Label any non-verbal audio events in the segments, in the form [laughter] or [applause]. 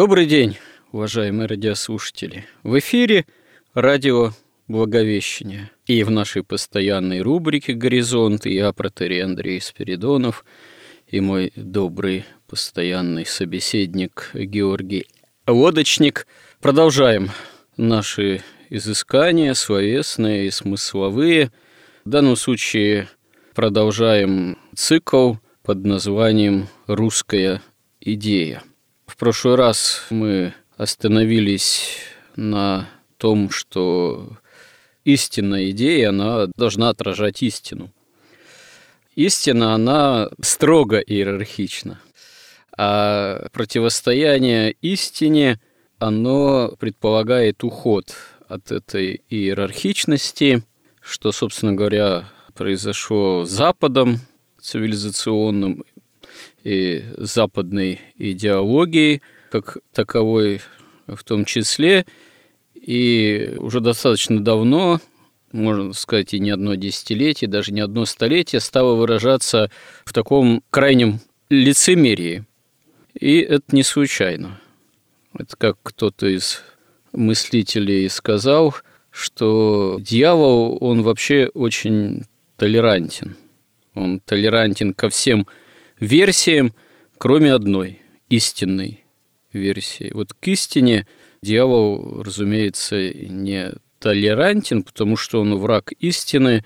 Добрый день, уважаемые радиослушатели. В эфире радио Благовещение. И в нашей постоянной рубрике «Горизонт» я, протерей Андрей Спиридонов, и мой добрый постоянный собеседник Георгий Лодочник. Продолжаем наши изыскания, словесные и смысловые. В данном случае продолжаем цикл под названием «Русская идея». Прошлый раз мы остановились на том, что истинная идея, она должна отражать истину. Истина, она строго иерархична. А противостояние истине, оно предполагает уход от этой иерархичности, что, собственно говоря, произошло Западом цивилизационным и западной идеологии, как таковой в том числе. И уже достаточно давно, можно сказать, и не одно десятилетие, даже не одно столетие, стало выражаться в таком крайнем лицемерии. И это не случайно. Это как кто-то из мыслителей сказал, что дьявол, он вообще очень толерантен. Он толерантен ко всем версиям, кроме одной, истинной версии. Вот к истине дьявол, разумеется, не толерантен, потому что он враг истины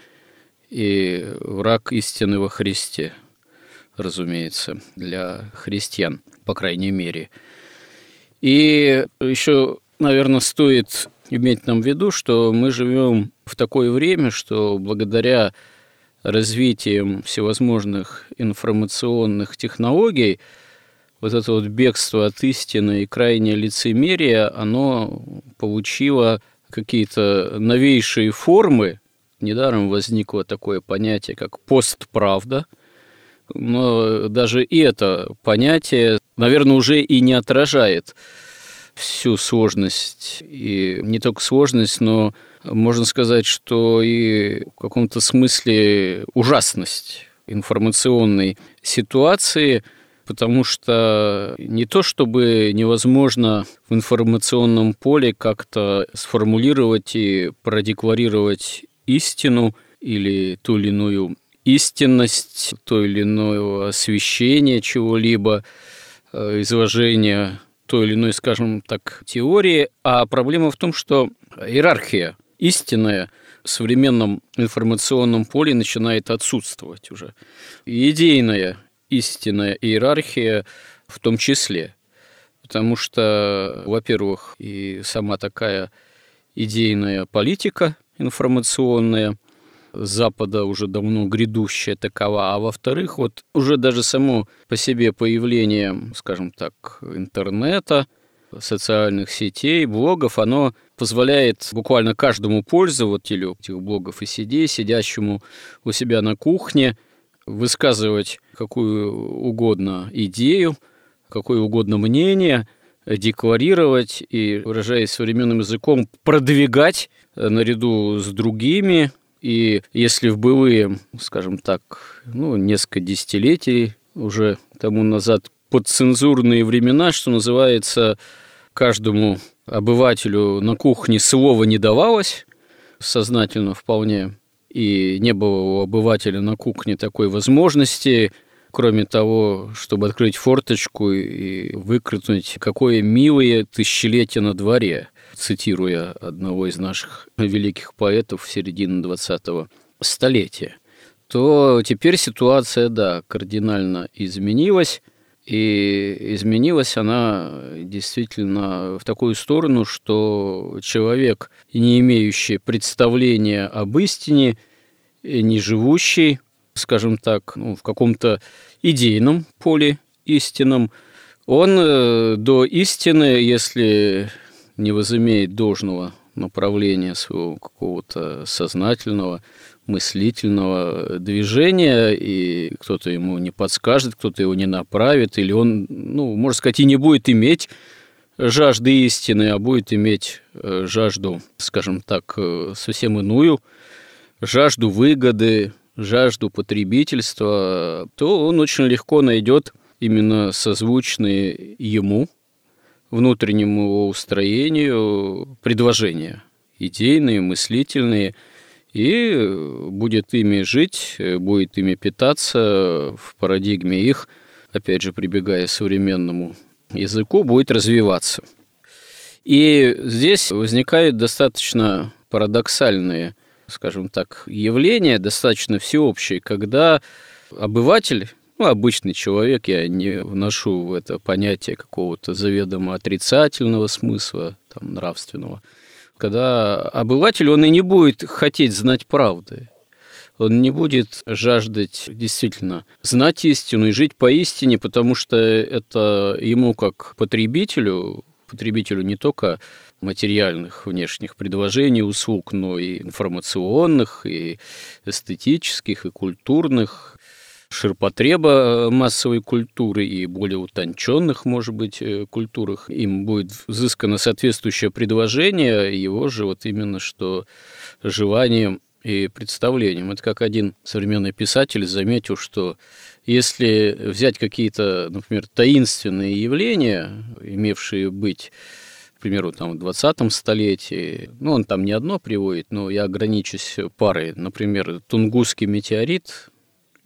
и враг истины во Христе, разумеется, для христиан, по крайней мере. И еще, наверное, стоит иметь нам в виду, что мы живем в такое время, что благодаря развитием всевозможных информационных технологий, вот это вот бегство от истины и крайнее лицемерие, оно получило какие-то новейшие формы. Недаром возникло такое понятие, как постправда. Но даже и это понятие, наверное, уже и не отражает всю сложность. И не только сложность, но можно сказать, что и в каком-то смысле ужасность информационной ситуации, потому что не то чтобы невозможно в информационном поле как-то сформулировать и продекларировать истину или ту или иную истинность, то или иное освещение чего-либо, э, изложение той или иной, скажем так, теории, а проблема в том, что иерархия истинная в современном информационном поле начинает отсутствовать уже. идейная истинная иерархия в том числе. Потому что, во-первых, и сама такая идейная политика информационная Запада уже давно грядущая такова, а во-вторых, вот уже даже само по себе появление, скажем так, интернета – социальных сетей, блогов, оно позволяет буквально каждому пользователю этих блогов и сетей, сидящему у себя на кухне, высказывать какую угодно идею, какое угодно мнение, декларировать и, выражаясь современным языком, продвигать наряду с другими. И если в былые, скажем так, ну, несколько десятилетий уже тому назад подцензурные времена, что называется, каждому обывателю на кухне слова не давалось, сознательно вполне, и не было у обывателя на кухне такой возможности, кроме того, чтобы открыть форточку и выкрикнуть «Какое милое тысячелетие на дворе», цитируя одного из наших великих поэтов середины 20-го столетия, то теперь ситуация, да, кардинально изменилась, И изменилась она действительно в такую сторону, что человек, не имеющий представления об истине, не живущий, скажем так, ну, в каком-то идейном поле истинном, он э, до истины, если не возымеет должного направления своего какого-то сознательного, мыслительного движения, и кто-то ему не подскажет, кто-то его не направит, или он, ну, можно сказать, и не будет иметь жажды истины, а будет иметь э, жажду, скажем так, э, совсем иную, жажду выгоды, жажду потребительства, то он очень легко найдет именно созвучные ему, внутреннему устроению предложения, идейные, мыслительные – и будет ими жить, будет ими питаться в парадигме их, опять же, прибегая к современному языку, будет развиваться. И здесь возникают достаточно парадоксальные, скажем так, явления, достаточно всеобщие, когда обыватель, ну, обычный человек, я не вношу в это понятие какого-то заведомо отрицательного смысла, там, нравственного – когда обыватель, он и не будет хотеть знать правды. Он не будет жаждать действительно знать истину и жить по истине, потому что это ему как потребителю, потребителю не только материальных внешних предложений, услуг, но и информационных, и эстетических, и культурных, ширпотреба э, массовой культуры и более утонченных, может быть, э, культурах, им будет взыскано соответствующее предложение, его же вот именно что желанием и представлением. Это как один современный писатель заметил, что если взять какие-то, например, таинственные явления, имевшие быть к примеру, там, в 20 столетии, ну, он там не одно приводит, но я ограничусь парой. Например, Тунгусский метеорит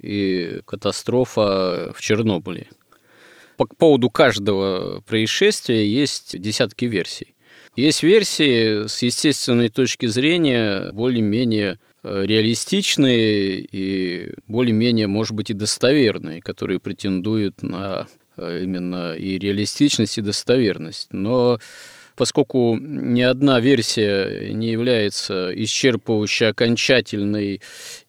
и катастрофа в Чернобыле. По поводу каждого происшествия есть десятки версий. Есть версии с естественной точки зрения более-менее э, реалистичные и более-менее, может быть, и достоверные, которые претендуют на э, именно и реалистичность, и достоверность. Но поскольку ни одна версия не является исчерпывающей, окончательной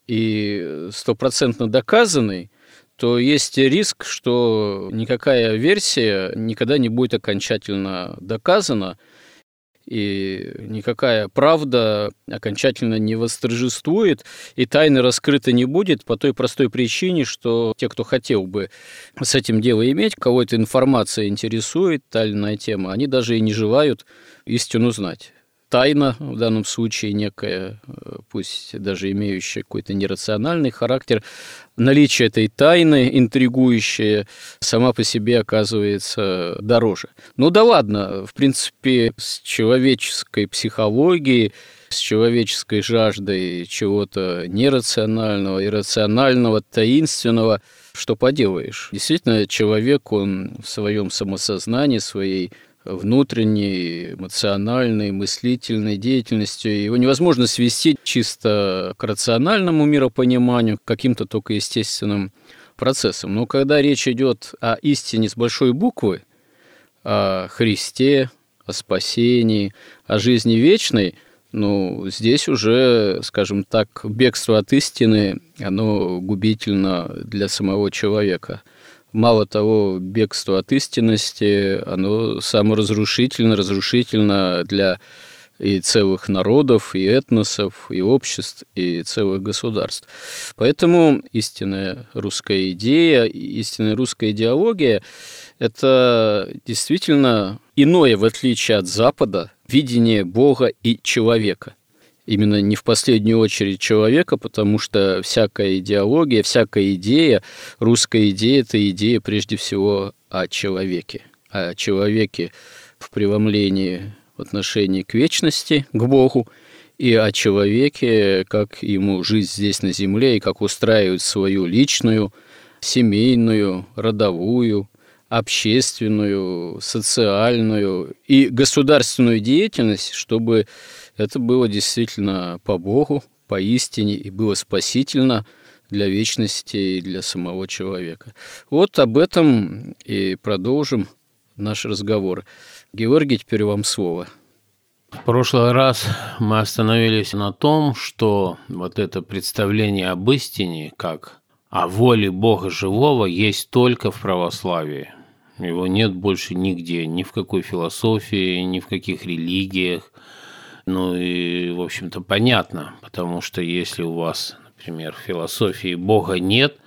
и стопроцентно доказанной, то есть риск, что никакая версия никогда не будет окончательно доказана, и никакая правда окончательно не восторжествует, и тайны раскрыты не будет по той простой причине, что те, кто хотел бы с этим дело иметь, кого эта информация интересует, та или иная тема, они даже и не желают истину знать тайна, в данном случае некая, э, пусть даже имеющая какой-то нерациональный характер, наличие этой тайны, интригующее, сама по себе оказывается дороже. Ну да ладно, в принципе, с человеческой психологией, с человеческой жаждой чего-то нерационального, иррационального, таинственного, что поделаешь. Действительно, человек, он в своем самосознании, своей внутренней, эмоциональной, мыслительной деятельностью. Его невозможно свести чисто к рациональному миропониманию, к каким-то только естественным процессам. Но когда речь идет о истине с большой буквы, о Христе, о спасении, о жизни вечной, ну, здесь уже, скажем так, бегство от истины, оно губительно для самого человека – Мало того, бегство от истинности, оно саморазрушительно, разрушительно для и целых народов, и этносов, и обществ, и целых государств. Поэтому истинная русская идея, истинная русская идеология – это действительно иное, в отличие от Запада, видение Бога и человека именно не в последнюю очередь человека, потому что всякая идеология, всякая идея, русская идея – это идея прежде всего о человеке, о человеке в преломлении в отношении к вечности, к Богу, и о человеке, как ему жить здесь на земле, и как устраивать свою личную, семейную, родовую, общественную, социальную и государственную деятельность, чтобы это было действительно по Богу, поистине, и было спасительно для вечности и для самого человека. Вот об этом и продолжим наш разговор. Георгий, теперь вам слово. В прошлый раз мы остановились на том, что вот это представление об истине, как о воле Бога живого, есть только в православии. Его нет больше нигде, ни в какой философии, ни в каких религиях. Ну и, в общем-то, понятно, потому что если у вас, например, в философии Бога нет,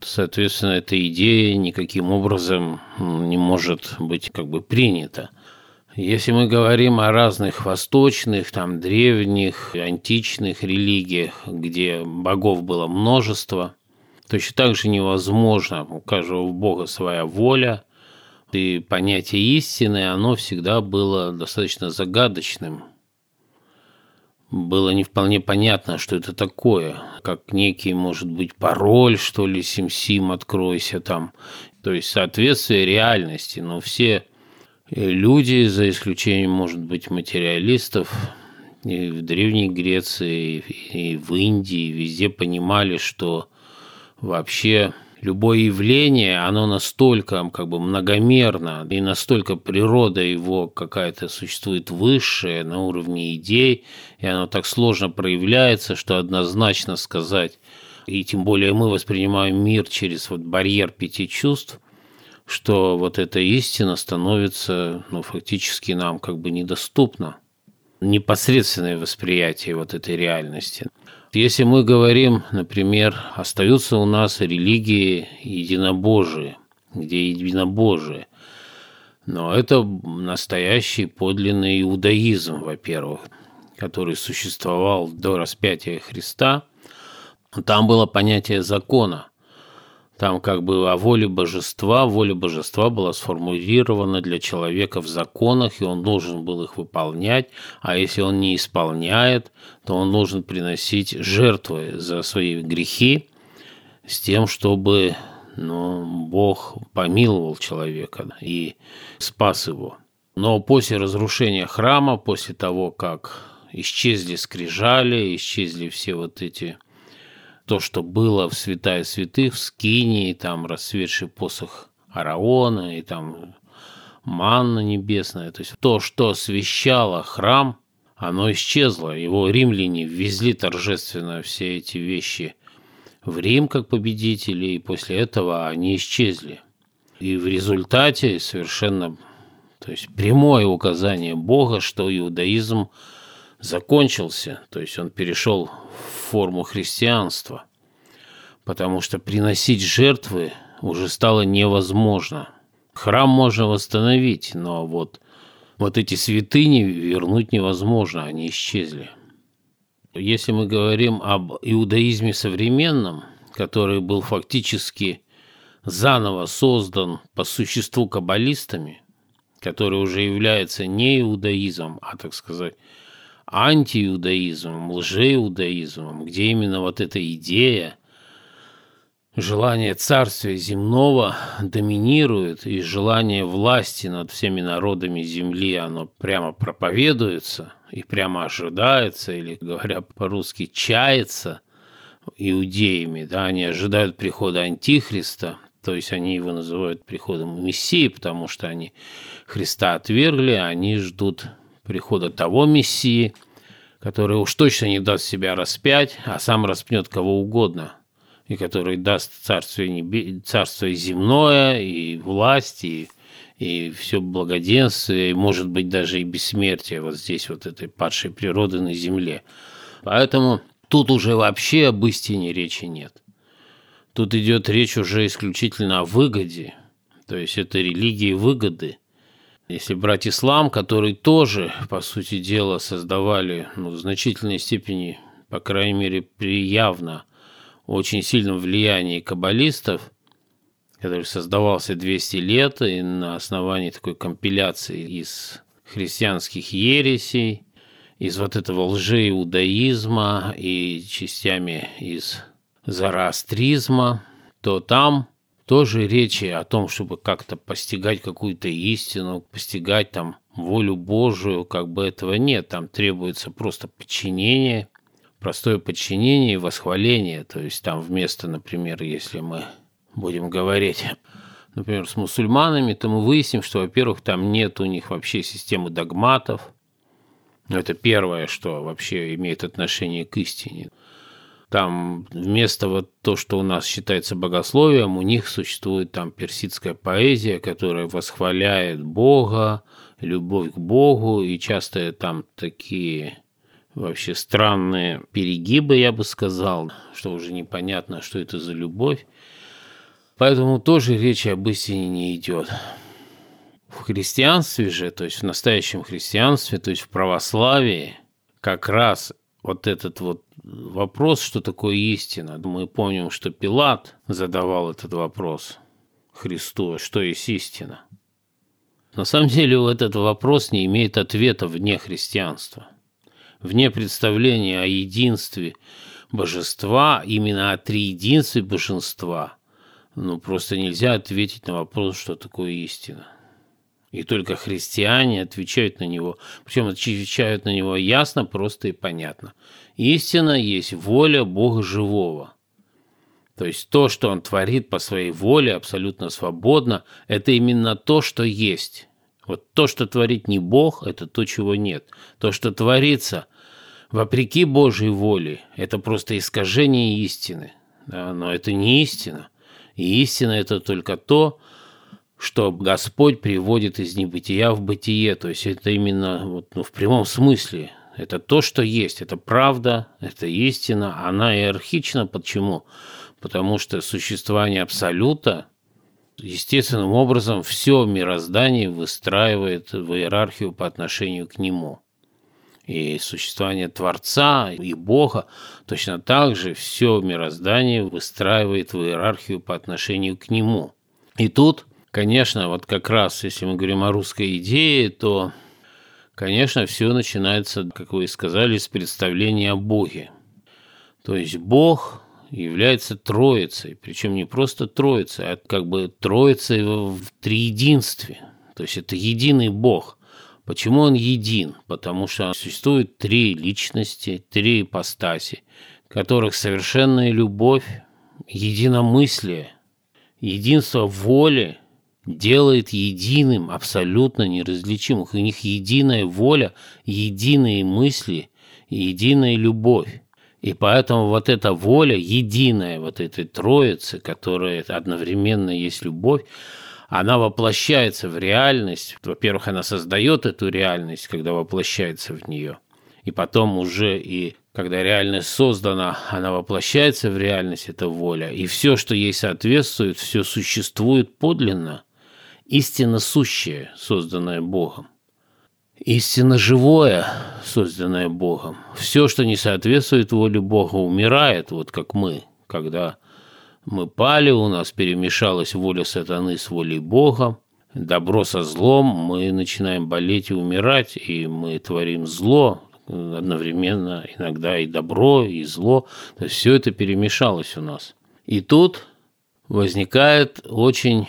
то, соответственно, эта идея никаким образом не может быть как бы принята. Если мы говорим о разных восточных, там, древних, античных религиях, где богов было множество, точно так же невозможно, у каждого бога своя воля, и понятие истины, оно всегда было достаточно загадочным. Было не вполне понятно, что это такое, как некий, может быть, пароль, что ли, сим-сим, откройся там. То есть соответствие реальности, но все люди, за исключением, может быть, материалистов, и в Древней Греции, и в Индии, везде понимали, что вообще любое явление, оно настолько как бы многомерно, и настолько природа его какая-то существует высшая на уровне идей, и оно так сложно проявляется, что однозначно сказать, и тем более мы воспринимаем мир через вот барьер пяти чувств, что вот эта истина становится ну, фактически нам как бы недоступна. Непосредственное восприятие вот этой реальности. Если мы говорим, например, остаются у нас религии единобожие, где единобожие, но это настоящий подлинный иудаизм, во-первых, который существовал до распятия Христа. Там было понятие закона – там как бы о воле божества, воля божества была сформулирована для человека в законах, и он должен был их выполнять, а если он не исполняет, то он должен приносить жертвы за свои грехи с тем, чтобы ну, Бог помиловал человека и спас его. Но после разрушения храма, после того, как исчезли скрижали, исчезли все вот эти то, что было в святая святых, в Скинии, там расцветший посох Араона и там манна небесная. То есть то, что освещало храм, оно исчезло. Его римляне ввезли торжественно все эти вещи в Рим как победители, и после этого они исчезли. И в результате совершенно то есть прямое указание Бога, что иудаизм закончился, то есть он перешел форму христианства, потому что приносить жертвы уже стало невозможно. Храм можно восстановить, но вот, вот эти святыни вернуть невозможно, они исчезли. Если мы говорим об иудаизме современном, который был фактически заново создан по существу каббалистами, который уже является не иудаизмом, а, так сказать, антииудаизмом, лжеиудаизмом, где именно вот эта идея, желание царствия земного доминирует, и желание власти над всеми народами земли, оно прямо проповедуется и прямо ожидается, или, говоря по-русски, чается иудеями, да, они ожидают прихода Антихриста, то есть они его называют приходом Мессии, потому что они Христа отвергли, они ждут прихода того Мессии, который уж точно не даст себя распять, а сам распнет кого угодно, и который даст царствие, небе... царство земное, и власть, и, и все благоденствие, и, может быть, даже и бессмертие вот здесь, вот этой падшей природы на земле. Поэтому тут уже вообще об истине речи нет. Тут идет речь уже исключительно о выгоде, то есть это религии выгоды – если брать ислам, который тоже, по сути дела, создавали ну, в значительной степени, по крайней мере, при явно очень сильном влиянии каббалистов, который создавался 200 лет и на основании такой компиляции из христианских ересей, из вот этого лжеиудаизма и частями из зороастризма, то там тоже речи о том, чтобы как-то постигать какую-то истину, постигать там волю Божию, как бы этого нет. Там требуется просто подчинение, простое подчинение и восхваление. То есть там вместо, например, если мы будем говорить, например, с мусульманами, то мы выясним, что, во-первых, там нет у них вообще системы догматов. Это первое, что вообще имеет отношение к истине. Там вместо вот то, что у нас считается богословием, у них существует там персидская поэзия, которая восхваляет Бога, любовь к Богу, и часто там такие вообще странные перегибы, я бы сказал, что уже непонятно, что это за любовь. Поэтому тоже речи об истине не идет. В христианстве же, то есть в настоящем христианстве, то есть в православии, как раз вот этот вот вопрос, что такое истина. Мы помним, что Пилат задавал этот вопрос Христу, что есть истина. На самом деле этот вопрос не имеет ответа вне христианства. Вне представления о единстве божества, именно о триединстве божества, ну, просто нельзя ответить на вопрос, что такое истина. И только христиане отвечают на него. Причем отвечают на него ясно, просто и понятно. Истина есть воля Бога живого. То есть то, что Он творит по своей воле, абсолютно свободно, это именно то, что есть. Вот то, что творит не Бог, это то, чего нет. То, что творится вопреки Божьей воле, это просто искажение истины. Да, но это не истина. И истина – это только то, что Господь приводит из небытия в бытие. То есть это именно вот, ну, в прямом смысле. Это то, что есть. Это правда, это истина. Она иерархична. Почему? Потому что существование Абсолюта естественным образом все мироздание выстраивает в иерархию по отношению к нему. И существование Творца и Бога точно так же все мироздание выстраивает в иерархию по отношению к нему. И тут Конечно, вот как раз, если мы говорим о русской идее, то, конечно, все начинается, как вы и сказали, с представления о Боге. То есть Бог является троицей, причем не просто троицей, а как бы троицей в триединстве. То есть это единый Бог. Почему он един? Потому что существует три личности, три ипостаси, которых совершенная любовь, единомыслие, единство воли делает единым, абсолютно неразличимых. У них единая воля, единые мысли, единая любовь. И поэтому вот эта воля, единая вот этой троицы, которая одновременно есть любовь, она воплощается в реальность. Во-первых, она создает эту реальность, когда воплощается в нее. И потом уже и когда реальность создана, она воплощается в реальность, эта воля. И все, что ей соответствует, все существует подлинно истинно сущее, созданное Богом. Истинно живое, созданное Богом. Все, что не соответствует воле Бога, умирает, вот как мы, когда мы пали, у нас перемешалась воля сатаны с волей Бога, добро со злом, мы начинаем болеть и умирать, и мы творим зло, одновременно иногда и добро, и зло. То есть все это перемешалось у нас. И тут возникает очень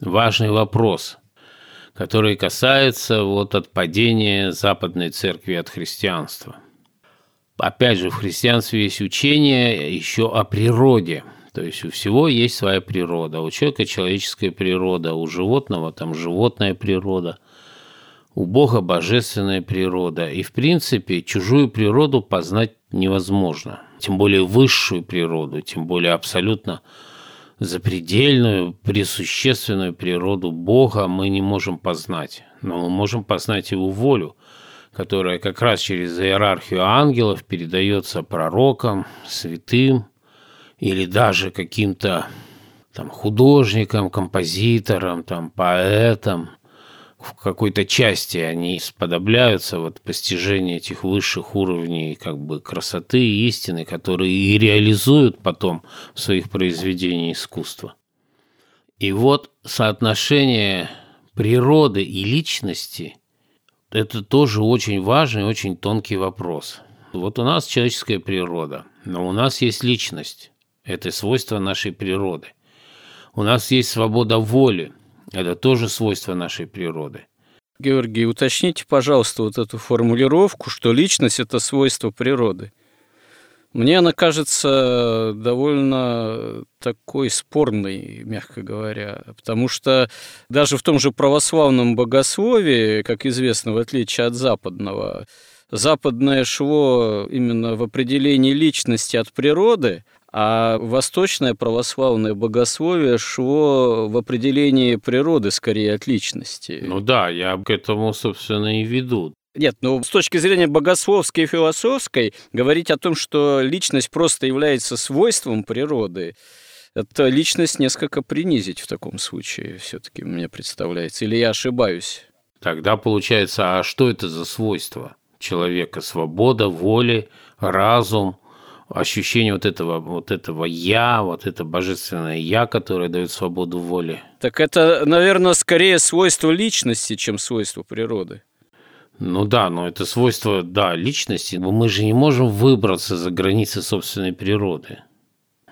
важный вопрос, который касается вот отпадения Западной Церкви от христианства. Опять же, в христианстве есть учение еще о природе. То есть у всего есть своя природа. У человека человеческая природа, у животного там животная природа, у Бога божественная природа. И в принципе чужую природу познать невозможно. Тем более высшую природу, тем более абсолютно запредельную, присущественную природу Бога мы не можем познать, но мы можем познать Его волю, которая как раз через иерархию ангелов передается пророкам, святым или даже каким-то там художникам, композиторам, там поэтам, в какой-то части они сподобляются вот постижение этих высших уровней как бы красоты и истины, которые и реализуют потом в своих произведениях искусства. И вот соотношение природы и личности – это тоже очень важный, очень тонкий вопрос. Вот у нас человеческая природа, но у нас есть личность. Это свойство нашей природы. У нас есть свобода воли – это тоже свойство нашей природы. Георгий, уточните, пожалуйста, вот эту формулировку, что личность – это свойство природы. Мне она кажется довольно такой спорной, мягко говоря, потому что даже в том же православном богословии, как известно, в отличие от западного, западное шло именно в определении личности от природы, а восточное православное богословие шло в определении природы скорее от личности. Ну да, я к этому, собственно, и веду. Нет, ну с точки зрения богословской и философской, говорить о том, что личность просто является свойством природы, это личность несколько принизить в таком случае, все-таки мне представляется. Или я ошибаюсь? Тогда получается, а что это за свойство человека? Свобода, воли, разум, ощущение вот этого, вот этого «я», вот это божественное «я», которое дает свободу воли. Так это, наверное, скорее свойство личности, чем свойство природы. Ну да, но это свойство, да, личности. Но мы же не можем выбраться за границы собственной природы.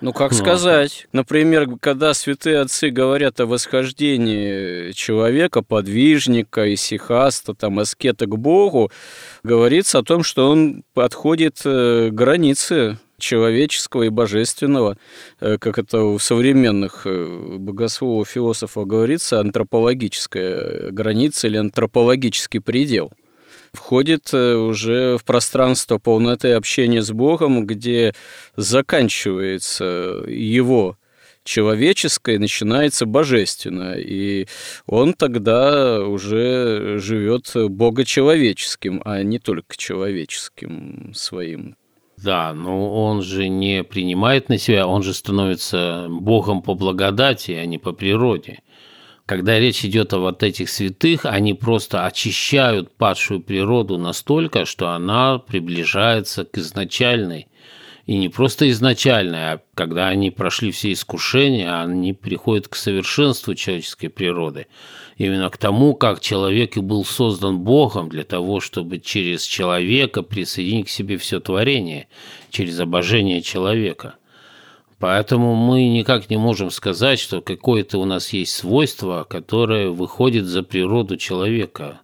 Ну, как ну, сказать? Например, когда святые отцы говорят о восхождении человека, подвижника, исихаста, там, аскета к Богу, говорится о том, что он подходит э, к границе человеческого и божественного, э, как это у современных э, богословов, философов говорится, антропологическая граница или антропологический предел – входит э, уже в пространство полноты общения с Богом, где заканчивается его человеческое, начинается божественное. И он тогда уже живет богочеловеческим, а не только человеческим своим. Да, но он же не принимает на себя, он же становится Богом по благодати, а не по природе когда речь идет о вот этих святых, они просто очищают падшую природу настолько, что она приближается к изначальной. И не просто изначальной, а когда они прошли все искушения, они приходят к совершенству человеческой природы. Именно к тому, как человек и был создан Богом для того, чтобы через человека присоединить к себе все творение, через обожение человека – Поэтому мы никак не можем сказать, что какое-то у нас есть свойство, которое выходит за природу человека.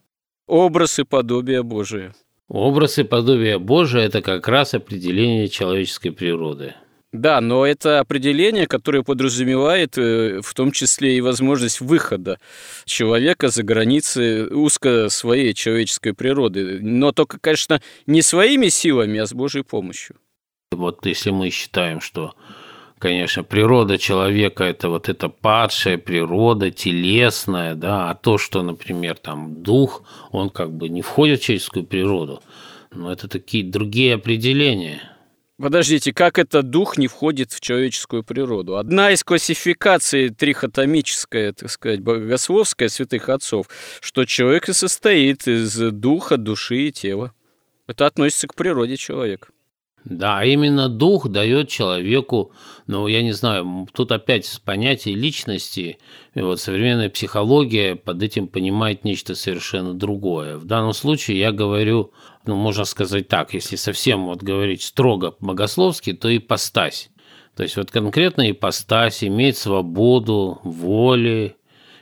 Образ и подобие Божие. Образ и подобие Божие – это как раз определение человеческой природы. Да, но это определение, которое подразумевает э, в том числе и возможность выхода человека за границы узко своей человеческой природы. Но только, конечно, не своими силами, а с Божьей помощью. Вот если мы считаем, что конечно, природа человека – это вот эта падшая природа, телесная, да, а то, что, например, там дух, он как бы не входит в человеческую природу, но это такие другие определения. Подождите, как это дух не входит в человеческую природу? Одна из классификаций трихотомическая, так сказать, богословская святых отцов, что человек и состоит из духа, души и тела. Это относится к природе человека. Да, именно дух дает человеку, ну, я не знаю, тут опять понятие личности, вот современная психология под этим понимает нечто совершенно другое. В данном случае я говорю, ну, можно сказать так, если совсем вот говорить строго богословски, то ипостась. То есть вот конкретно ипостась имеет свободу воли,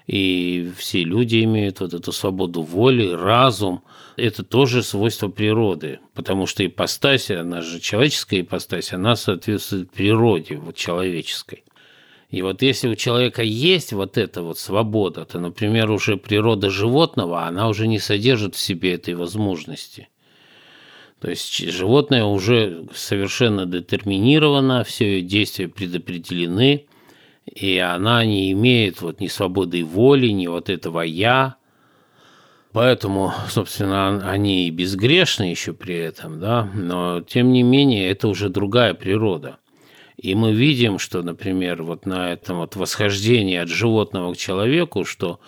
и все люди имеют вот эту свободу воли, разум. Это тоже свойство природы, потому что ипостась, она же человеческая ипостась, она соответствует природе вот человеческой. И вот если у человека есть вот эта вот свобода, то, например, уже природа животного, она уже не содержит в себе этой возможности. То есть животное уже совершенно детерминировано, все ее действия предопределены, и она не имеет вот ни свободы воли, ни вот этого «я». Поэтому, собственно, они и безгрешны еще при этом, да, но тем не менее это уже другая природа. И мы видим, что, например, вот на этом вот восхождении от животного к человеку, что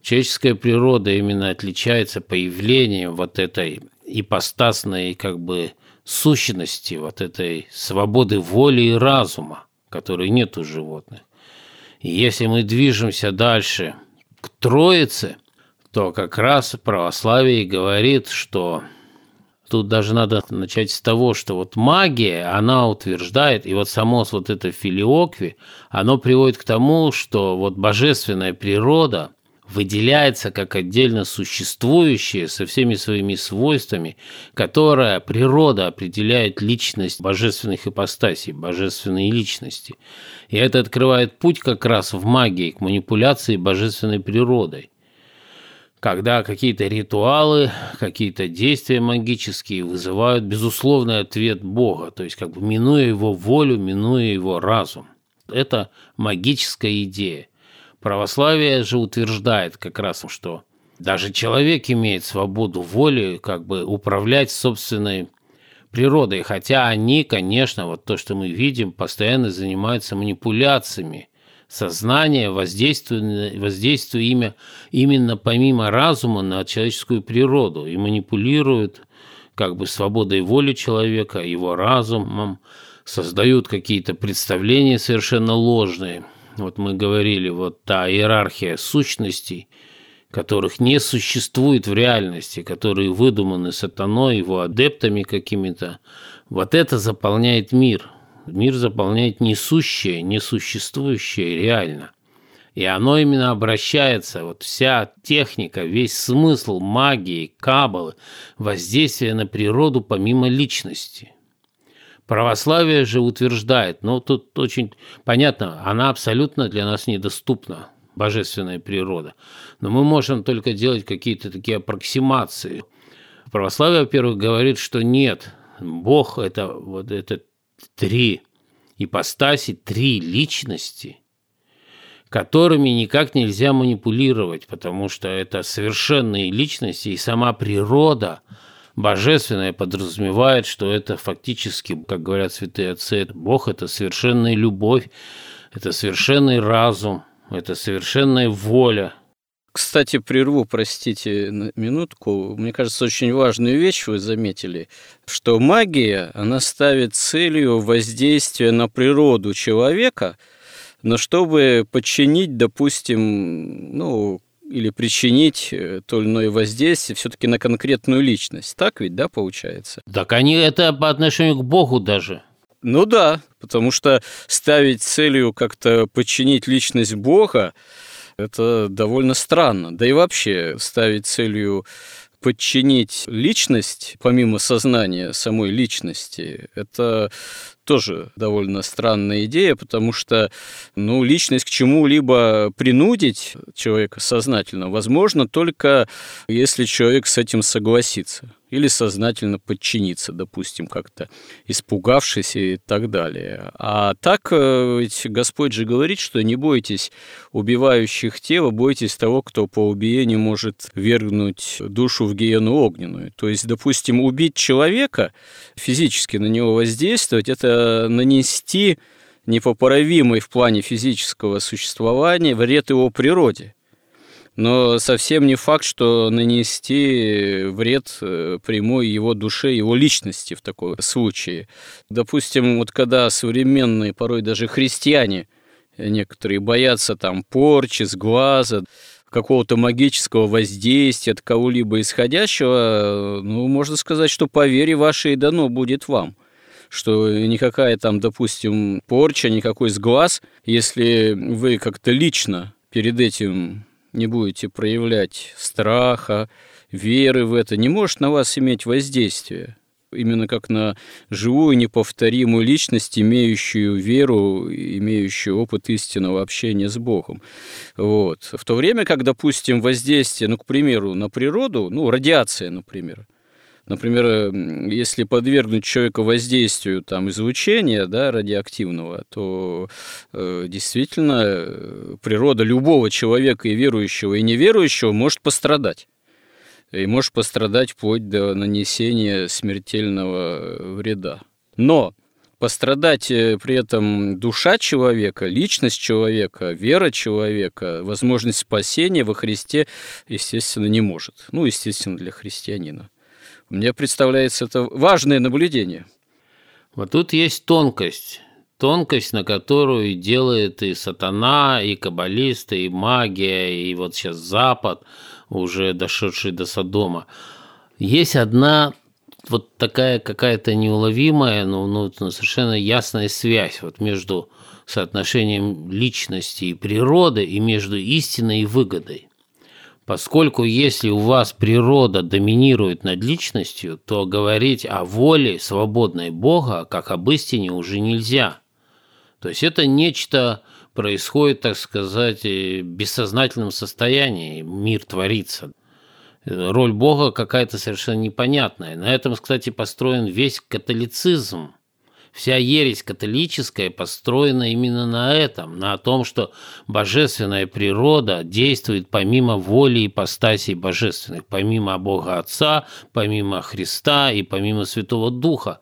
человеческая природа именно отличается появлением вот этой ипостасной как бы сущности, вот этой свободы воли и разума, которой нет у животных. И если мы движемся дальше к Троице, то как раз православие говорит, что тут даже надо начать с того, что вот магия, она утверждает, и вот само вот это филиокви, оно приводит к тому, что вот божественная природа выделяется как отдельно существующее со всеми своими свойствами, которое природа определяет личность божественных ипостасей, божественной личности. И это открывает путь как раз в магии к манипуляции божественной природой когда какие-то ритуалы, какие-то действия магические вызывают безусловный ответ Бога, то есть как бы минуя его волю, минуя его разум. Это магическая идея. Православие же утверждает как раз, что даже человек имеет свободу воли как бы управлять собственной природой, хотя они, конечно, вот то, что мы видим, постоянно занимаются манипуляциями сознания, воздействуя, имя, именно помимо разума на человеческую природу. И манипулируют как бы свободой воли человека, его разумом, создают какие-то представления совершенно ложные – вот мы говорили, вот та иерархия сущностей, которых не существует в реальности, которые выдуманы сатаной, его адептами какими-то, вот это заполняет мир. Мир заполняет несущее, несуществующее реально. И оно именно обращается, вот вся техника, весь смысл магии, кабалы, воздействие на природу помимо личности – Православие же утверждает, ну тут очень понятно, она абсолютно для нас недоступна, божественная природа. Но мы можем только делать какие-то такие аппроксимации. Православие, во-первых, говорит, что нет, Бог это вот это три ипостаси, три личности, которыми никак нельзя манипулировать, потому что это совершенные личности, и сама природа – Божественное подразумевает, что это фактически, как говорят святые отцы, Бог – это совершенная любовь, это совершенный разум, это совершенная воля. Кстати, прерву, простите, минутку. Мне кажется, очень важную вещь вы заметили, что магия, она ставит целью воздействие на природу человека, но чтобы подчинить, допустим, ну, или причинить э, то или иное воздействие все-таки на конкретную личность. Так ведь, да, получается? Так они это по отношению к Богу даже. Ну да, потому что ставить целью как-то подчинить личность Бога, это довольно странно. Да и вообще ставить целью подчинить личность, помимо сознания самой личности, это тоже довольно странная идея, потому что ну, личность к чему-либо принудить человека сознательно возможно только если человек с этим согласится или сознательно подчиниться, допустим, как-то испугавшись и так далее. А так э, ведь Господь же говорит, что не бойтесь убивающих тела, бойтесь того, кто по убиению может вергнуть душу в гиену огненную. То есть, допустим, убить человека, физически на него воздействовать, это нанести непоправимый в плане физического существования вред его природе – но совсем не факт, что нанести вред э, прямой его душе, его личности в таком случае. Допустим, вот когда современные, порой даже христиане, некоторые боятся там порчи, сглаза, какого-то магического воздействия от кого-либо исходящего, ну, можно сказать, что по вере вашей дано будет вам что никакая там, допустим, порча, никакой сглаз, если вы как-то лично перед этим не будете проявлять страха, веры в это, не может на вас иметь воздействие. Именно как на живую, неповторимую личность, имеющую веру, имеющую опыт истинного общения с Богом. Вот. В то время как, допустим, воздействие, ну, к примеру, на природу, ну, радиация, например – Например, если подвергнуть человека воздействию там, излучения да, радиоактивного, то э, действительно э, природа любого человека и верующего, и неверующего может пострадать. И может пострадать вплоть до нанесения смертельного вреда. Но пострадать э, при этом душа человека, личность человека, вера человека, возможность спасения во Христе, естественно, не может. Ну, естественно, для христианина. Мне представляется это важное наблюдение. Вот тут есть тонкость. Тонкость, на которую делает и сатана, и каббалисты, и магия, и вот сейчас Запад, уже дошедший до Содома. Есть одна вот такая какая-то неуловимая, но ну, совершенно ясная связь вот между соотношением личности и природы и между истиной и выгодой. Поскольку если у вас природа доминирует над личностью, то говорить о воле свободной Бога, как об истине, уже нельзя. То есть это нечто происходит, так сказать, в бессознательном состоянии, мир творится. Роль Бога какая-то совершенно непонятная. На этом, кстати, построен весь католицизм – Вся ересь католическая построена именно на этом, на том, что божественная природа действует помимо воли и ипостасей божественных, помимо Бога Отца, помимо Христа и помимо Святого Духа.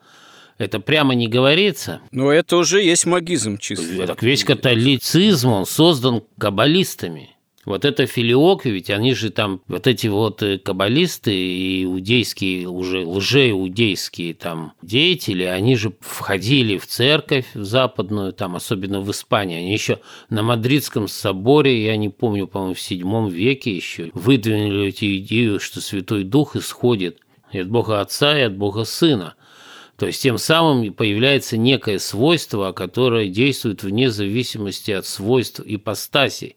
Это прямо не говорится. Но это уже есть магизм чисто. Так весь католицизм, он создан каббалистами. Вот это филиокви, ведь они же там, вот эти вот э, каббалисты и иудейские, уже лжеиудейские там деятели, они же входили в церковь в западную, там, особенно в Испании. Они еще на Мадридском соборе, я не помню, по-моему, в седьмом веке еще, выдвинули эти идею, что Святой Дух исходит и от Бога Отца, и от Бога Сына. То есть тем самым появляется некое свойство, которое действует вне зависимости от свойств ипостасей.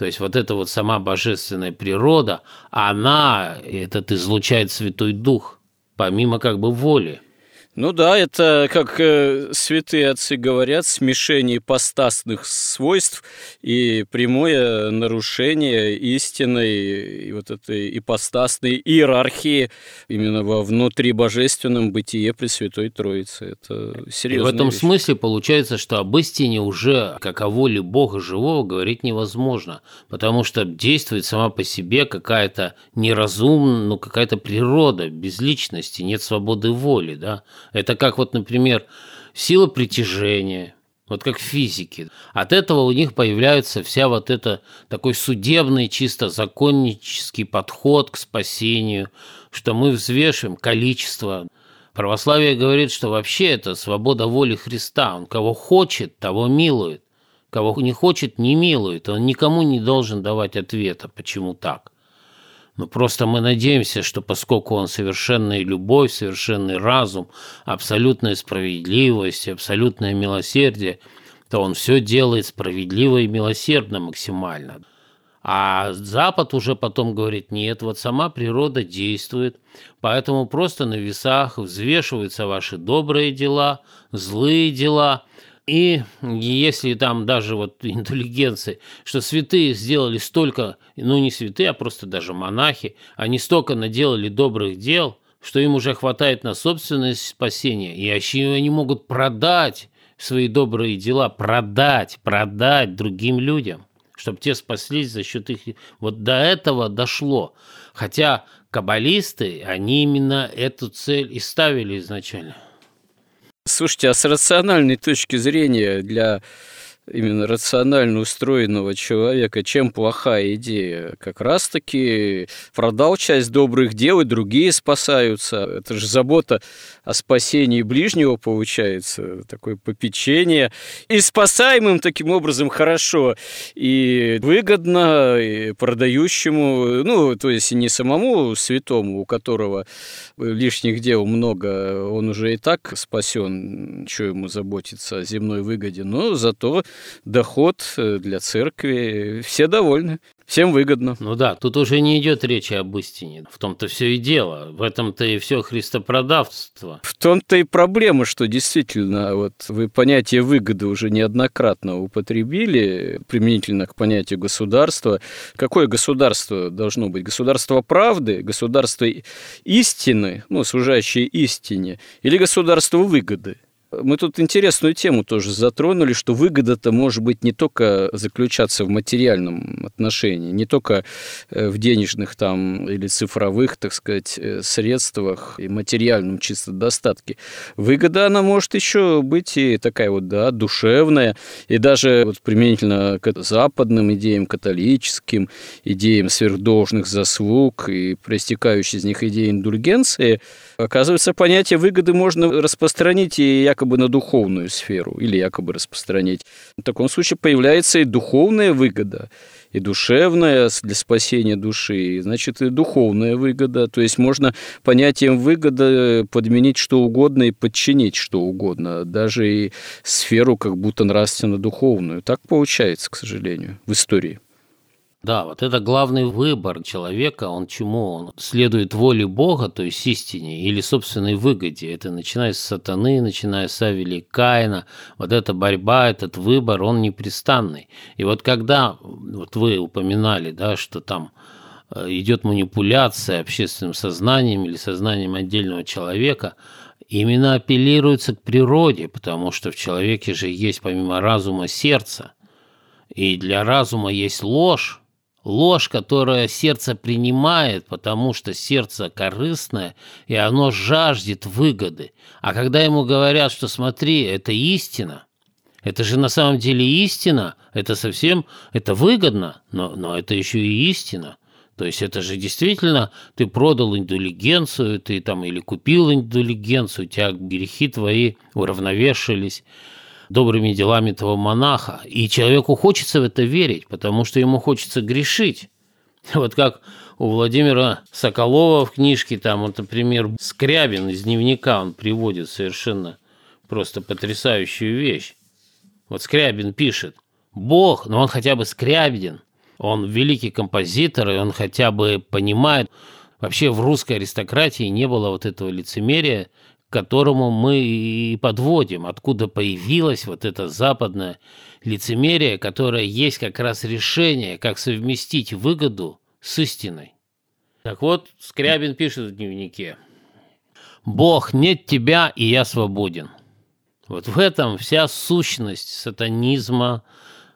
То есть вот эта вот сама божественная природа, она этот излучает Святой Дух, помимо как бы воли. Ну да, это, как э, святые отцы говорят, смешение ипостасных свойств и прямое нарушение истинной и вот этой ипостасной иерархии именно во внутрибожественном бытие Пресвятой Троицы. Это серьезно. В этом вещь. смысле получается, что об истине уже, как о воле Бога живого, говорить невозможно, потому что действует сама по себе какая-то неразумная, ну какая-то природа без личности, нет свободы воли, да, это как вот, например, сила притяжения, вот как в физике. От этого у них появляется вся вот это такой судебный, чисто законнический подход к спасению, что мы взвешиваем количество. Православие говорит, что вообще это свобода воли Христа. Он кого хочет, того милует. Кого не хочет, не милует. Он никому не должен давать ответа, почему так. Но просто мы надеемся, что поскольку он совершенная любовь, совершенный разум, абсолютная справедливость, абсолютное милосердие, то он все делает справедливо и милосердно максимально. А Запад уже потом говорит, нет, вот сама природа действует, поэтому просто на весах взвешиваются ваши добрые дела, злые дела – и если там даже вот [laughs] интеллигенции, что святые сделали столько, ну не святые, а просто даже монахи, они столько наделали добрых дел, что им уже хватает на собственное спасение, и еще они могут продать свои добрые дела, продать, продать другим людям, чтобы те спаслись за счет их... Вот до этого дошло. Хотя каббалисты, они именно эту цель и ставили изначально. Слушайте, а с рациональной точки зрения для именно рационально устроенного человека, чем плохая идея? Как раз-таки продал часть добрых дел, и другие спасаются. Это же забота о спасении ближнего получается, такое попечение. И спасаемым таким образом хорошо и выгодно и продающему, ну, то есть не самому святому, у которого лишних дел много, он уже и так спасен, что ему заботиться о земной выгоде, но зато доход э, для церкви, все довольны. Всем выгодно. Ну да, тут уже не идет речи об истине. В том-то все и дело. В этом-то и все христопродавство. В том-то и проблема, что действительно вот вы понятие выгоды уже неоднократно употребили применительно к понятию государства. Какое государство должно быть? Государство правды, государство истины, ну, служащее истине, или государство выгоды? Мы тут интересную тему тоже затронули, что выгода-то может быть не только заключаться в материальном отношении, не только э, в денежных там или цифровых, так сказать, э, средствах и материальном чисто достатке. Выгода, она может еще быть и такая вот, да, душевная, и даже вот применительно к западным идеям, католическим идеям сверхдолжных заслуг и проистекающей из них идеи индульгенции, оказывается, понятие выгоды можно распространить и якобы на духовную сферу или якобы распространить. В таком случае появляется и духовная выгода, и душевная для спасения души, и, значит, и духовная выгода. То есть можно понятием выгода подменить что угодно и подчинить что угодно, даже и сферу как будто нравственно-духовную. Так получается, к сожалению, в истории. Да, вот это главный выбор человека, он чему? Он следует воле Бога, то есть истине, или собственной выгоде. Это начиная с сатаны, начиная с Авели Каина. Вот эта борьба, этот выбор, он непрестанный. И вот когда, вот вы упоминали, да, что там э, идет манипуляция общественным сознанием или сознанием отдельного человека, именно апеллируется к природе, потому что в человеке же есть помимо разума сердце. И для разума есть ложь, Ложь, которая сердце принимает, потому что сердце корыстное, и оно жаждет выгоды. А когда ему говорят, что смотри, это истина, это же на самом деле истина, это совсем, это выгодно, но, но это еще и истина. То есть это же действительно ты продал индулигенцию, ты там или купил индулигенцию, у тебя грехи твои уравновешивались добрыми делами этого монаха. И человеку хочется в это верить, потому что ему хочется грешить. [laughs] Вот как у Владимира Соколова в книжке, там, вот, например, Скрябин из дневника, он приводит совершенно просто потрясающую вещь. Вот Скрябин пишет, Бог, но он хотя бы Скрябин, он великий композитор, и он хотя бы понимает, вообще в русской аристократии не было вот этого лицемерия, к которому мы и подводим, откуда появилось вот это западное лицемерие, которое есть как раз решение, как совместить выгоду с истиной. Так вот, Скрябин пишет в дневнике. «Бог, нет тебя, и я свободен». Вот в этом вся сущность сатанизма,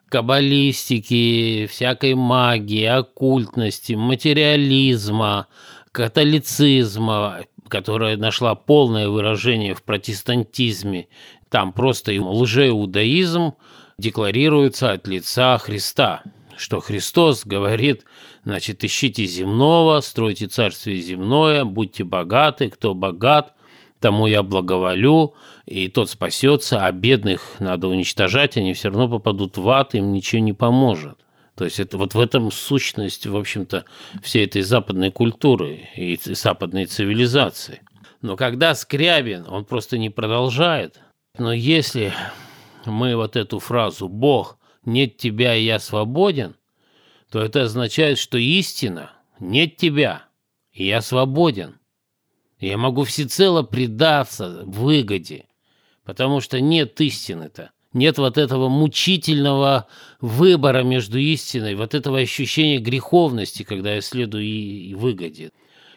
каббалистики, всякой магии, оккультности, материализма, католицизма, которая нашла полное выражение в протестантизме, там просто лжеиудаизм декларируется от лица Христа, что Христос говорит, значит, ищите земного, стройте царствие земное, будьте богаты, кто богат, тому я благоволю, и тот спасется, а бедных надо уничтожать, они все равно попадут в ад, им ничего не поможет. То есть это вот в этом сущность, в общем-то, всей этой западной культуры и западной цивилизации. Но когда Скрябин, он просто не продолжает. Но если мы вот эту фразу «Бог, нет тебя, и я свободен», то это означает, что истина «нет тебя, и я свободен». Я могу всецело предаться выгоде, потому что нет истины-то нет вот этого мучительного выбора между истиной, вот этого ощущения греховности, когда я следую и выгоде.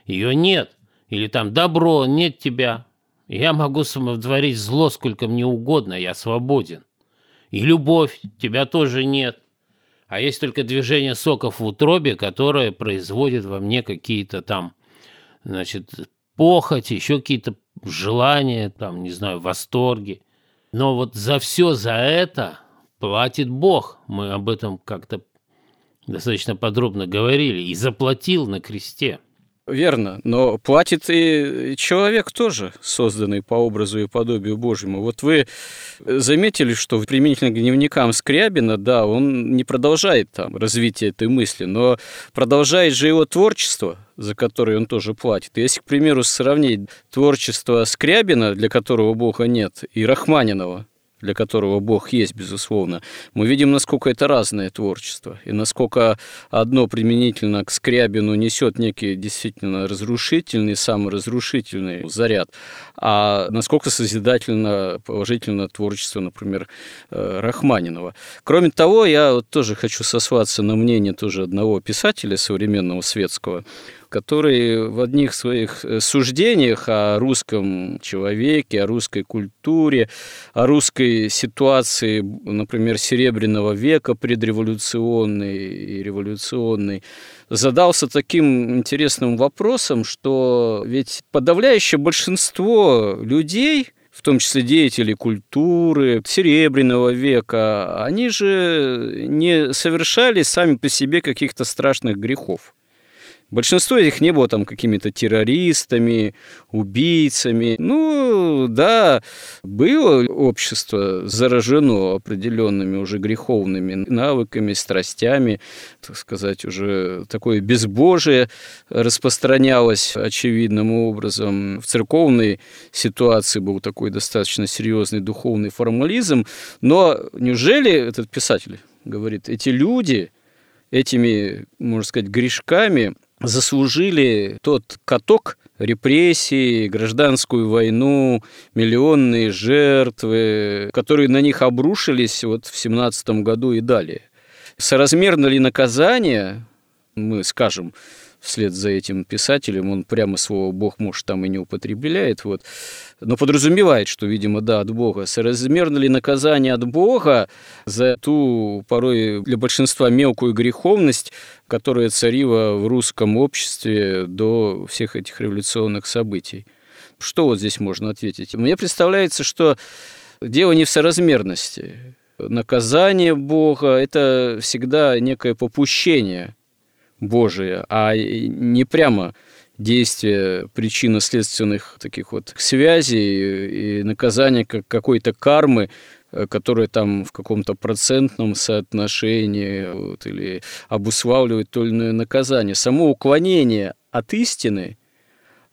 Ее нет. Или там добро, нет тебя. Я могу самовтворить зло сколько мне угодно, я свободен. И любовь, тебя тоже нет. А есть только движение соков в утробе, которое производит во мне какие-то там, значит, похоть, еще какие-то желания, там, не знаю, восторги. Но вот за все за это платит Бог. Мы об этом как-то достаточно подробно говорили. И заплатил на кресте. Верно, но платит и человек тоже, созданный по образу и подобию Божьему. Вот вы заметили, что применительно к дневникам Скрябина, да, он не продолжает там развитие этой мысли, но продолжает же его творчество, за которое он тоже платит. Если, к примеру, сравнить творчество Скрябина, для которого Бога нет, и Рахманинова, для которого Бог есть, безусловно, мы видим, насколько это разное творчество, и насколько одно применительно к Скрябину несет некий действительно разрушительный, саморазрушительный заряд, а насколько созидательно, положительно творчество, например, э, Рахманинова. Кроме того, я вот тоже хочу сослаться на мнение тоже одного писателя современного светского, который в одних своих э, суждениях о русском человеке, о русской культуре, о русской ситуации, например, Серебряного века предреволюционной и революционной, задался таким интересным вопросом, что ведь подавляющее большинство людей в том числе деятели культуры Серебряного века, они же не совершали сами по себе каких-то страшных грехов. Большинство их не было там какими-то террористами, убийцами. Ну, да, было общество заражено определенными уже греховными навыками, страстями, так сказать, уже такое безбожие распространялось очевидным образом. В церковной ситуации был такой достаточно серьезный духовный формализм. Но неужели этот писатель говорит, эти люди – этими, можно сказать, грешками заслужили тот каток репрессии, гражданскую войну, миллионные жертвы, которые на них обрушились вот в 17 году и далее. Соразмерно ли наказание, мы скажем, вслед за этим писателем, он прямо слово «бог», может, там и не употребляет, вот, но подразумевает, что, видимо, да, от Бога. Соразмерно ли наказание от Бога за ту, порой для большинства, мелкую греховность, которая царила в русском обществе до всех этих революционных событий? Что вот здесь можно ответить? Мне представляется, что дело не в соразмерности. Наказание Бога – это всегда некое попущение Божие, а не прямо действие причинно-следственных таких вот связей и наказания как какой-то кармы, э, которая там в каком-то процентном соотношении вот, или обуславливает то или иное наказание. Само уклонение от истины,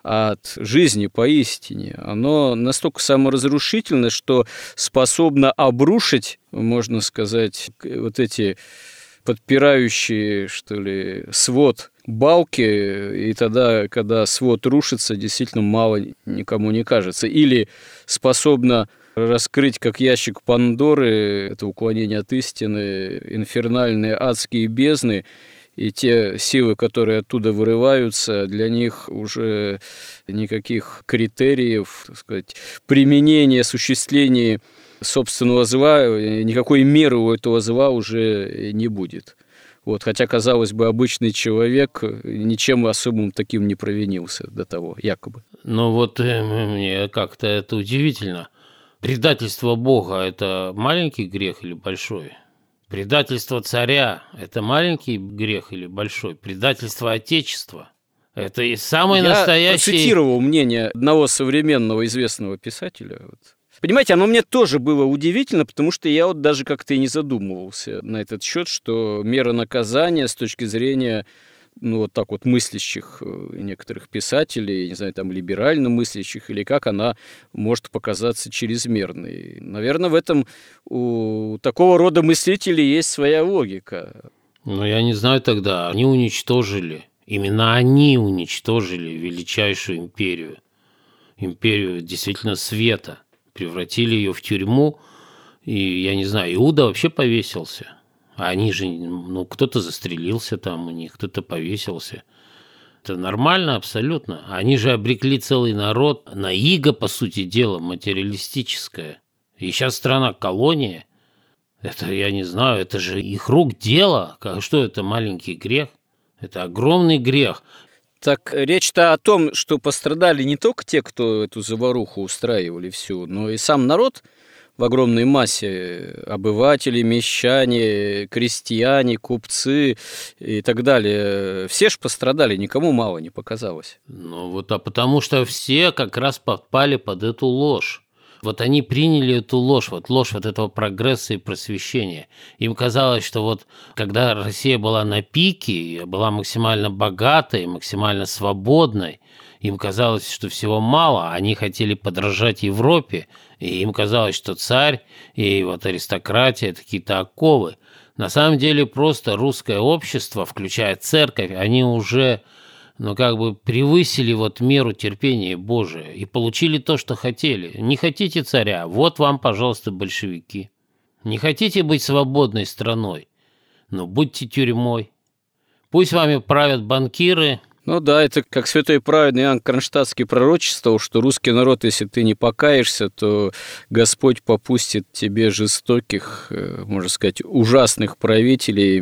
от жизни поистине, оно настолько саморазрушительно, что способно обрушить, можно сказать, вот эти подпирающие, что ли, свод балки, и тогда, когда свод рушится, действительно мало никому не кажется. Или способна раскрыть как ящик Пандоры, это уклонение от истины, инфернальные адские бездны, и те силы, которые оттуда вырываются, для них уже никаких критериев, так сказать, применения, осуществления собственного зла, никакой меры у этого зла уже не будет. Вот, хотя, казалось бы, обычный человек ничем особым таким не провинился до того, якобы. Ну вот э, мне как-то это удивительно. Предательство Бога – это маленький грех или большой? Предательство царя – это маленький грех или большой? Предательство Отечества – это и самый Я настоящий... Я цитировал мнение одного современного известного писателя, вот, Понимаете, оно мне тоже было удивительно, потому что я вот даже как-то и не задумывался на этот счет, что мера наказания с точки зрения ну, вот так вот мыслящих э, некоторых писателей, не знаю, там, либерально мыслящих, или как она может показаться чрезмерной. Наверное, в этом у такого рода мыслителей есть своя логика. Ну, я не знаю тогда. Они уничтожили, именно они уничтожили величайшую империю. Империю действительно света превратили ее в тюрьму, и, я не знаю, Иуда вообще повесился. А они же, ну, кто-то застрелился там у них, кто-то повесился. Это нормально абсолютно. Они же обрекли целый народ на иго, по сути дела, материалистическое. И сейчас страна колония. Это, я не знаю, это же их рук дело. Что это маленький грех? Это огромный грех. Так речь-то о том, что пострадали не только те, кто эту заваруху устраивали всю, но и сам народ в огромной массе обыватели, мещане, крестьяне, купцы и так далее. Все ж пострадали, никому мало не показалось. Ну вот, а потому что все как раз попали под эту ложь. Вот они приняли эту ложь, вот ложь вот этого прогресса и просвещения. Им казалось, что вот когда Россия была на пике, была максимально богатой, максимально свободной, им казалось, что всего мало, они хотели подражать Европе, и им казалось, что царь и вот аристократия – это какие-то оковы. На самом деле просто русское общество, включая церковь, они уже но как бы превысили вот меру терпения Божия и получили то, что хотели. Не хотите царя? Вот вам, пожалуйста, большевики. Не хотите быть свободной страной? Ну, будьте тюрьмой. Пусть вами правят банкиры, ну да, это как святой праведный Иоанн Кронштадтский пророчествовал, что русский народ, если ты не покаешься, то Господь попустит тебе жестоких, э, можно сказать, ужасных правителей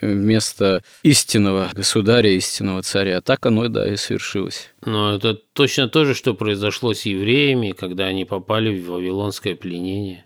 вместо истинного государя, истинного царя. Так оно, да, и свершилось. Но это точно то же, что произошло с евреями, когда они попали в вавилонское пленение.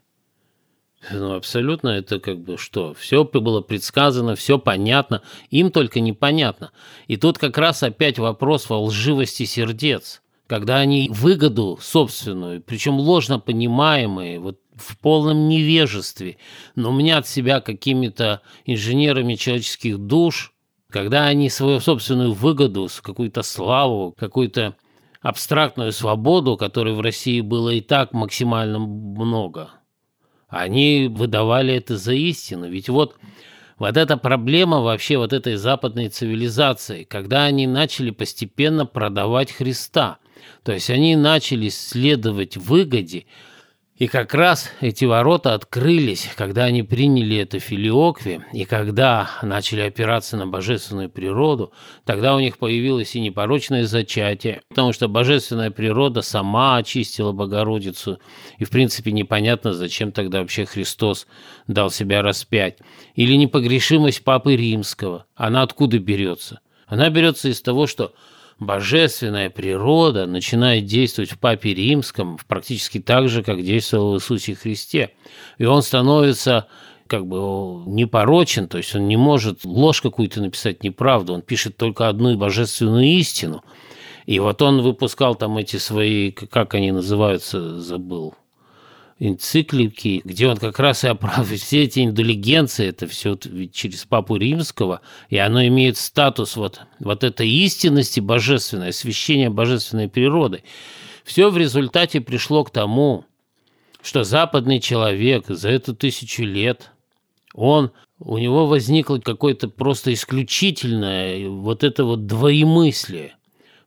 Ну, абсолютно это как бы что? Все было предсказано, все понятно, им только непонятно. И тут как раз опять вопрос во лживости сердец. Когда они выгоду собственную, причем ложно понимаемые, вот в полном невежестве, но мнят себя какими-то инженерами человеческих душ, когда они свою собственную выгоду, какую-то славу, какую-то абстрактную свободу, которой в России было и так максимально много – они выдавали это за истину. Ведь вот вот эта проблема вообще вот этой западной цивилизации, когда они начали постепенно продавать Христа. То есть они начали следовать выгоде, и как раз эти ворота открылись, когда они приняли это филиокви, и когда начали опираться на божественную природу, тогда у них появилось и непорочное зачатие, потому что божественная природа сама очистила Богородицу, и в принципе непонятно, зачем тогда вообще Христос дал себя распять. Или непогрешимость Папы Римского, она откуда берется? Она берется из того, что божественная природа начинает действовать в Папе Римском практически так же, как действовал в Иисусе Христе. И он становится как бы непорочен, то есть он не может ложь какую-то написать неправду, он пишет только одну божественную истину. И вот он выпускал там эти свои, как они называются, забыл, энциклики, где он как раз и оправдывает все эти индулигенции, это все через Папу Римского, и оно имеет статус вот, вот этой истинности божественной, освящения божественной природы. Все в результате пришло к тому, что западный человек за эту тысячу лет, он, у него возникло какое-то просто исключительное вот это вот двоемыслие –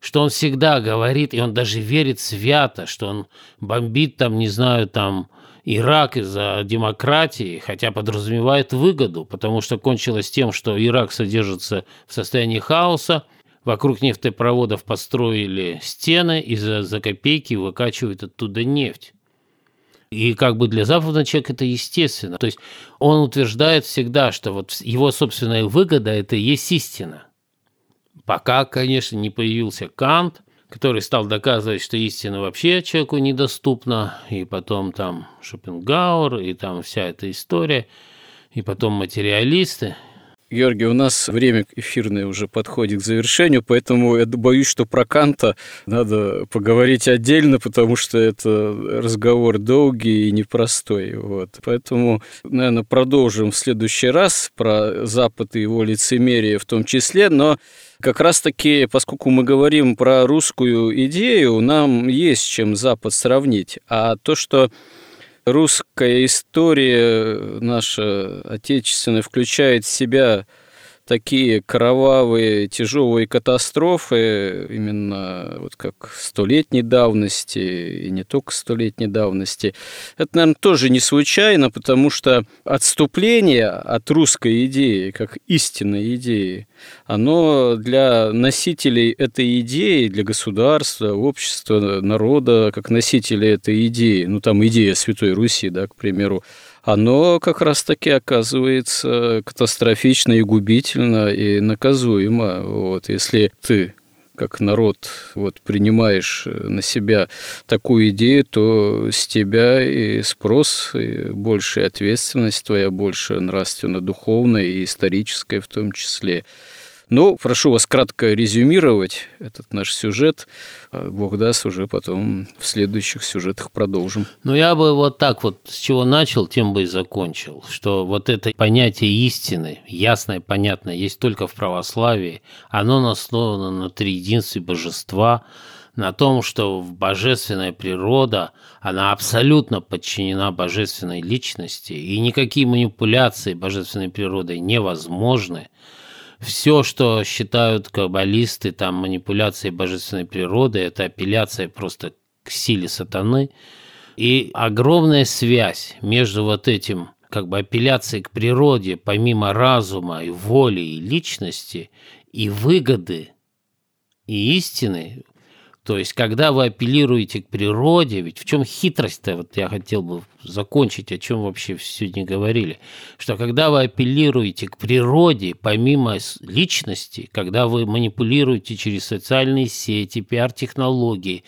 что он всегда говорит, и он даже верит свято, что он бомбит там, не знаю, там Ирак из-за демократии, хотя подразумевает выгоду, потому что кончилось тем, что Ирак содержится в состоянии хаоса, вокруг нефтепроводов построили стены и за, за копейки выкачивают оттуда нефть. И как бы для западного человека это естественно. То есть он утверждает всегда, что вот его собственная выгода – это и есть истина – Пока, конечно, не появился Кант, который стал доказывать, что истина вообще человеку недоступна, и потом там Шопенгауэр, и там вся эта история, и потом материалисты – Георгий, у нас время эфирное уже подходит к завершению, поэтому я боюсь, что про Канта надо поговорить отдельно, потому что это разговор долгий и непростой. Вот. Поэтому, наверное, продолжим в следующий раз про Запад и его лицемерие в том числе, но как раз-таки, поскольку мы говорим про русскую идею, нам есть чем Запад сравнить. А то, что русская история наша отечественная включает в себя такие кровавые, тяжелые катастрофы, именно вот как столетней давности, и не только столетней давности, это, наверное, тоже не случайно, потому что отступление от русской идеи, как истинной идеи, оно для носителей этой идеи, для государства, общества, народа, как носителей этой идеи, ну там идея Святой Руси, да, к примеру, оно как раз-таки оказывается катастрофично и губительно и наказуемо. Вот, если ты как народ вот, принимаешь на себя такую идею, то с тебя и спрос, и большая ответственность твоя, больше нравственно-духовная и историческая в том числе. Ну, прошу вас кратко резюмировать этот наш сюжет. А Бог даст, уже потом в следующих сюжетах продолжим. Ну, я бы вот так вот, с чего начал, тем бы и закончил, что вот это понятие истины, ясное, понятное, есть только в православии, оно основано на триединстве божества, на том, что божественная природа, она абсолютно подчинена божественной личности, и никакие манипуляции божественной природой невозможны все, что считают каббалисты, там, манипуляцией божественной природы, это апелляция просто к силе сатаны. И огромная связь между вот этим как бы апелляцией к природе, помимо разума и воли и личности, и выгоды, и истины, то есть, когда вы апеллируете к природе, ведь в чем хитрость-то, вот я хотел бы закончить, о чем вообще сегодня говорили, что когда вы апеллируете к природе, помимо личности, когда вы манипулируете через социальные сети, пиар-технологии,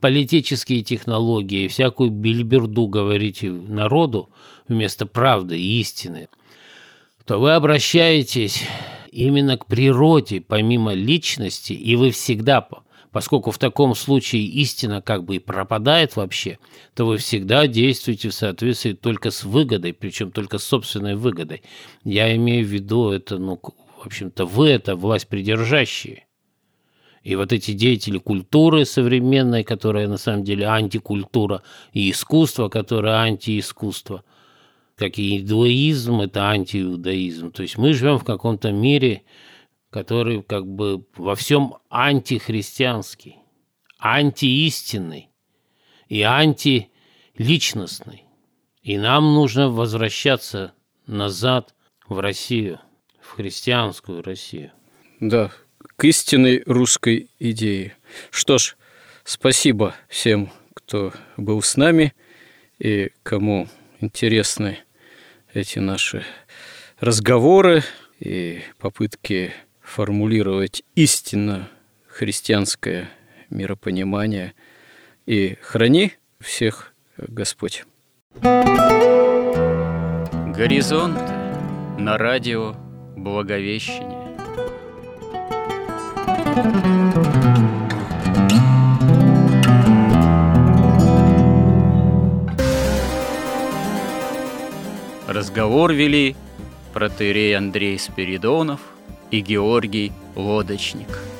политические технологии, всякую бильберду говорите народу вместо правды и истины, то вы обращаетесь именно к природе, помимо личности, и вы всегда Поскольку в таком случае истина как бы и пропадает вообще, то вы всегда действуете в соответствии только с выгодой, причем только с собственной выгодой. Я имею в виду это, ну, в общем-то, вы это власть придержащие. И вот эти деятели культуры современной, которая на самом деле антикультура, и искусство, которое антиискусство, как и иудаизм, это антииудаизм. То есть мы живем в каком-то мире, который как бы во всем антихристианский, антиистинный и антиличностный. И нам нужно возвращаться назад в Россию, в христианскую Россию. Да, к истинной русской идее. Что ж, спасибо всем, кто был с нами и кому интересны эти наши разговоры и попытки формулировать истинно христианское миропонимание. И храни всех Господь. Горизонт на радио Благовещение. Разговор вели протеерей Андрей Спиридонов и Георгий Лодочник –